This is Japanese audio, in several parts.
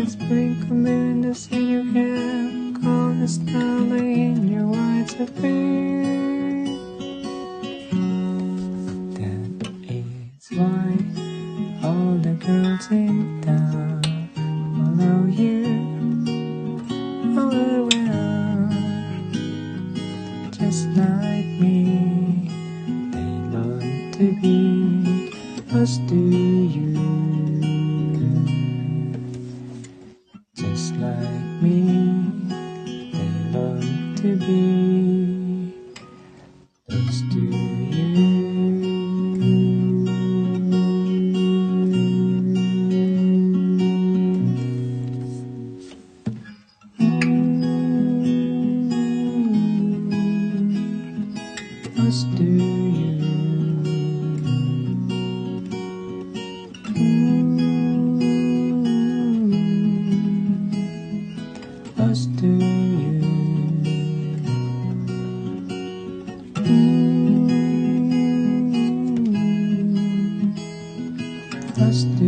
this spring come in your see you again. In your eyes have.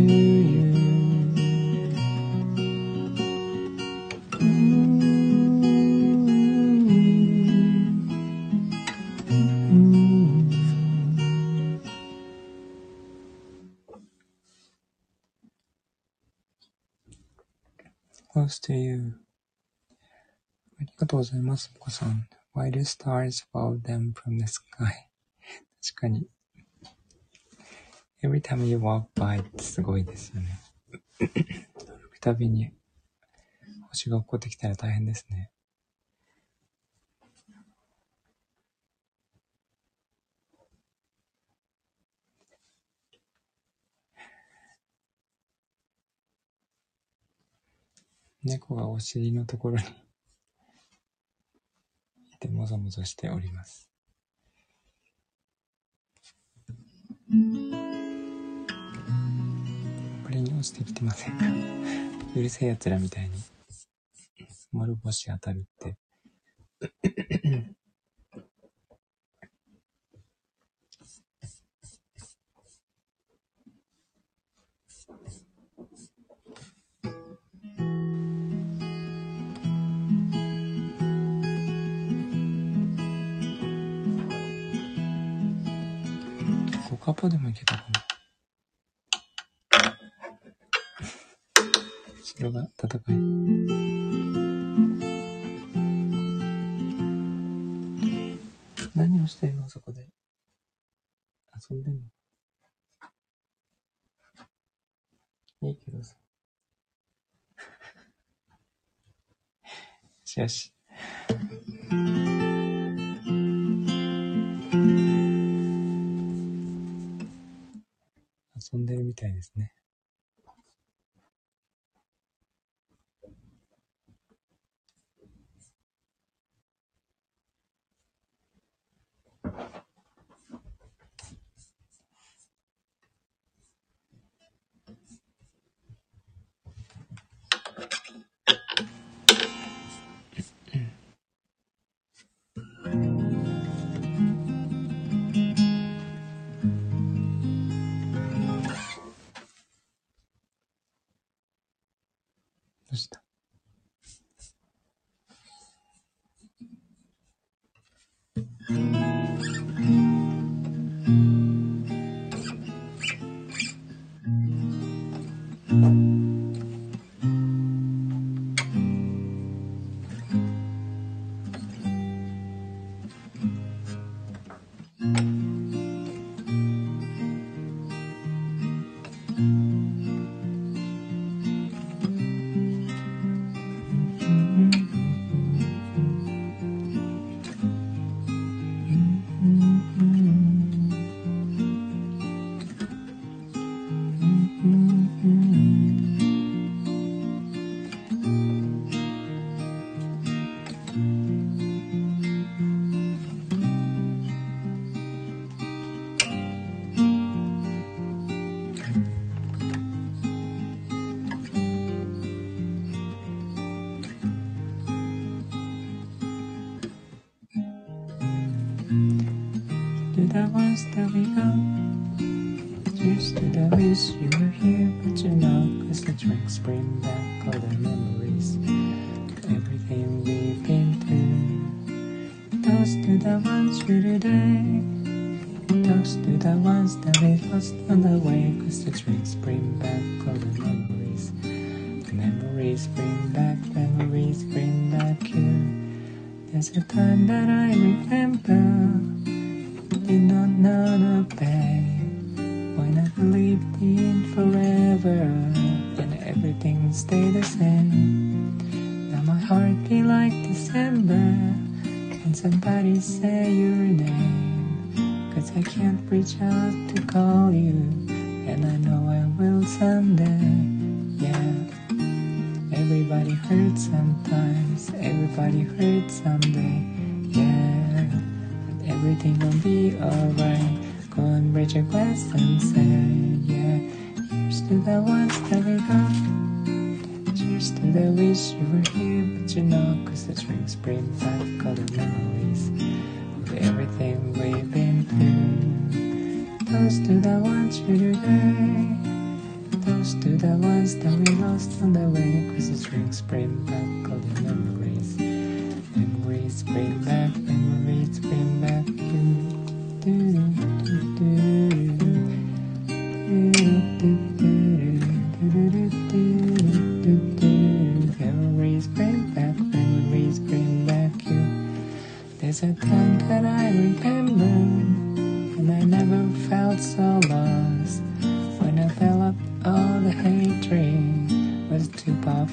Close to you. Close to you. ありがとうございます、モコさん。While stars fall down from the sky. 確かに。 Every time you walk by ってすごいですよね。歩くたびに星が落っこってきたら大変ですね。猫がお尻のところにいてもぞもぞしております。これに落ちてきてませんか？うるせえ奴らみたいに丸星当たるって。コカポでもいけたかな？後ろが戦い。何をしてるのそこで？遊んでんの？いいけどさ。よしよし。遊んでるみたいですね。The ones that we got. Cheers to the wish you were here, but you're. Cause the drinks bring back all the memories everything we've been through. Toast to the ones you today. Toast to the ones that we lost on the way. Cause the drinks bring back all the memories. Memories bring back, memories bring back you. There's a time that I remember. Did not know the pain. When I believed in forever. And everything stayed the same. Now my heart be like December. When somebody say your name. Cause I can't reach out to call you. And I know I will someday. Everybody hurts sometimes, everybody hurts someday. Yeah, but everything will be alright. Go and raise your glass and say, Yeah, here's to the ones that we got. Cheers to the wish you were here, but you know, cause the drinks bring back all the memories of everything we've been through. Toast to the ones you today. Toast to the ones that we lost on the way. The drinks bring back all the memories. Memories bring back, memories bring back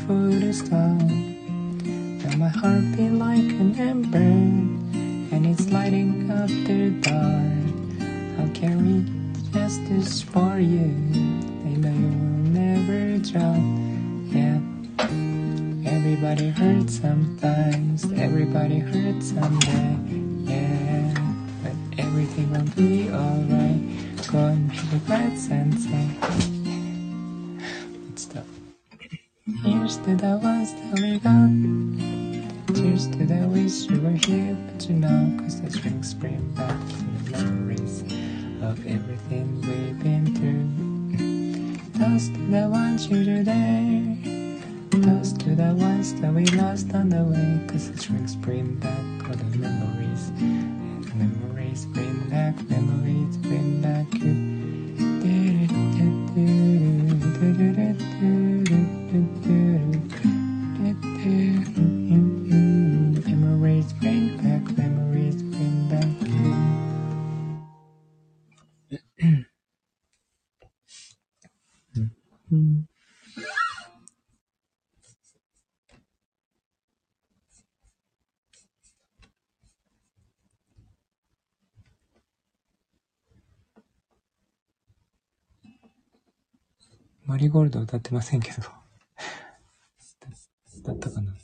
food is down. Cheers to the wish you were here, but you know, cause the drinks bring back the memories of everything we've been through. Toast to the ones you today. Toast to the ones that we lost on the way Cause the drinks bring back all the memories And memories bring back, memories bring マリーゴールド歌ってません。けど。だったかな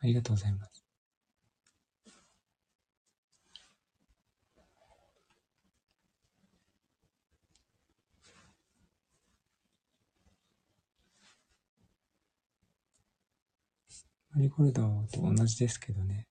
ありがとうございます。マリーゴールドと同じですけどね。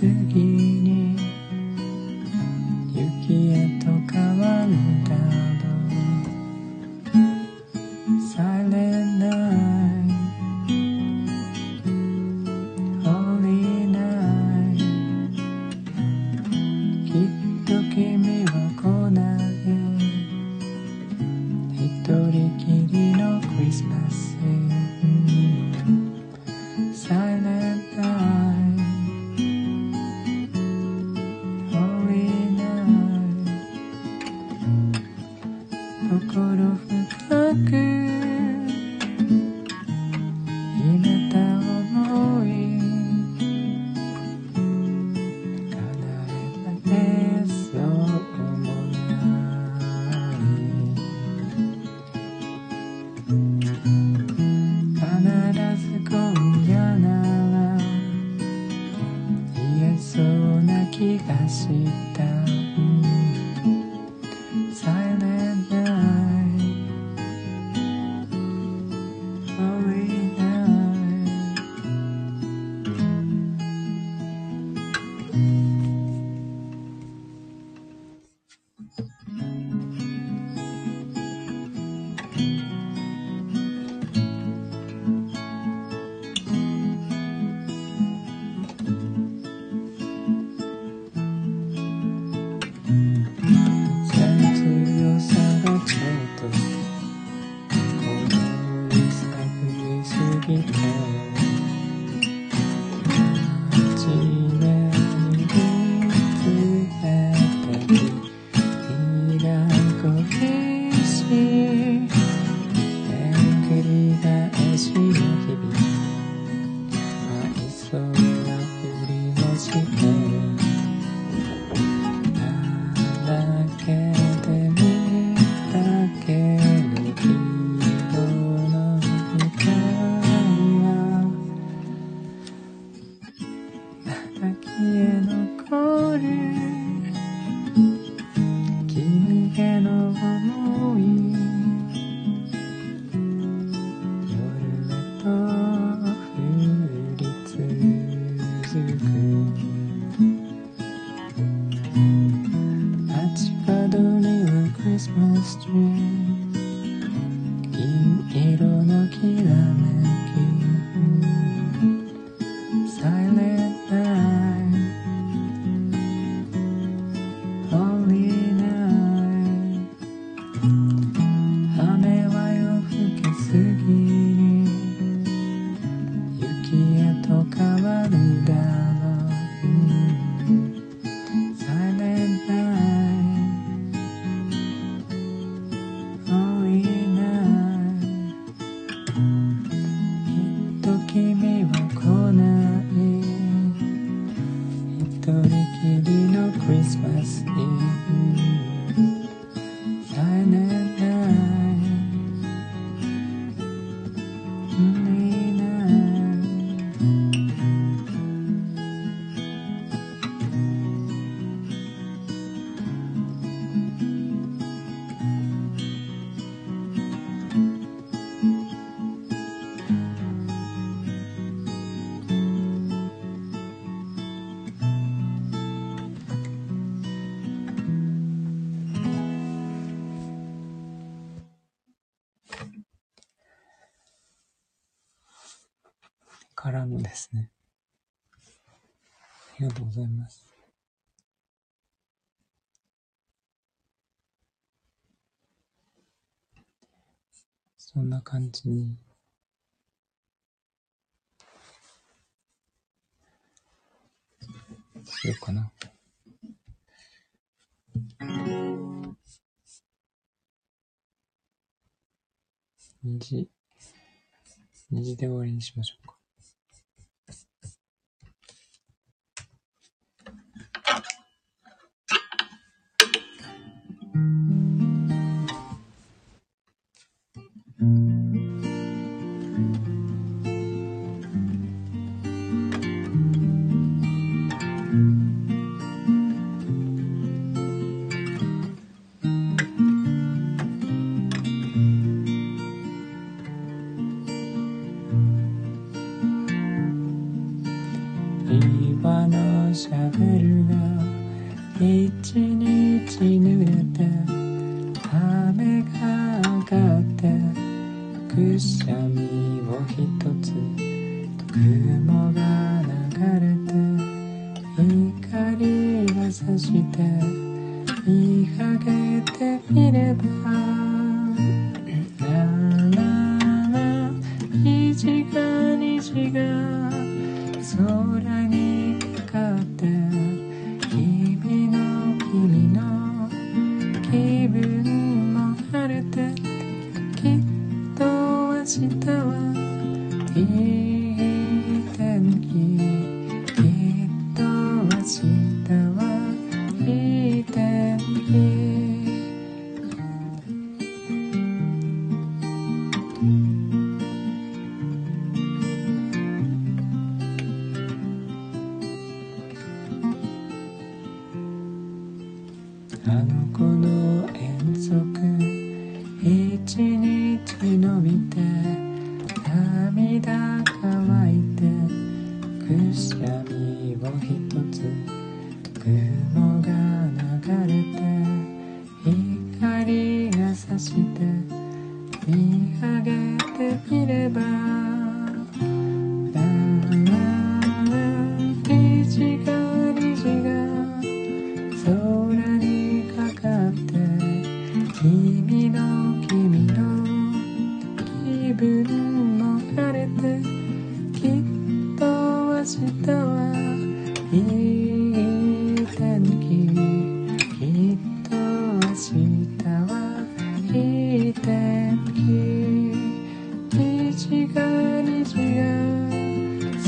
更けすぎに雪へと変わるだろう。されない。Holy night きっと君は来ない。necesitas. からのですね。ありがとうございます。そんな感じに。しようかな。虹。虹、で終わりにしましょうか。くしゃみをひとつ雲が流れて光がさして見上げてみれば with the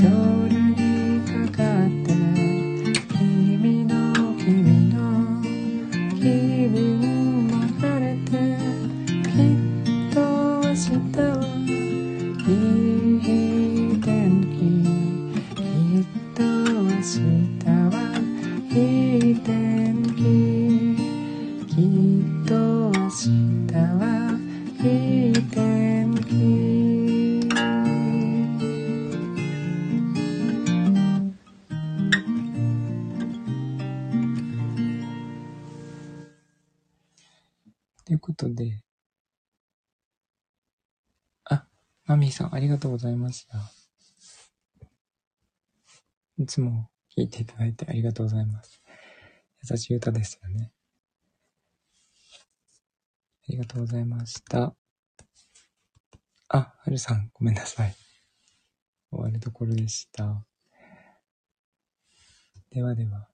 tell ということで、あ、マミーさんありがとうございました。いつも聞いていただいてありがとうございます。優しい歌ですよね。ありがとうございました。あ、はるさん、ごめんなさい。終わるところでした。ではでは、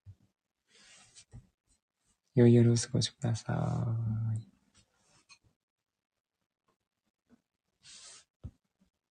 良い夜をお過ごしください。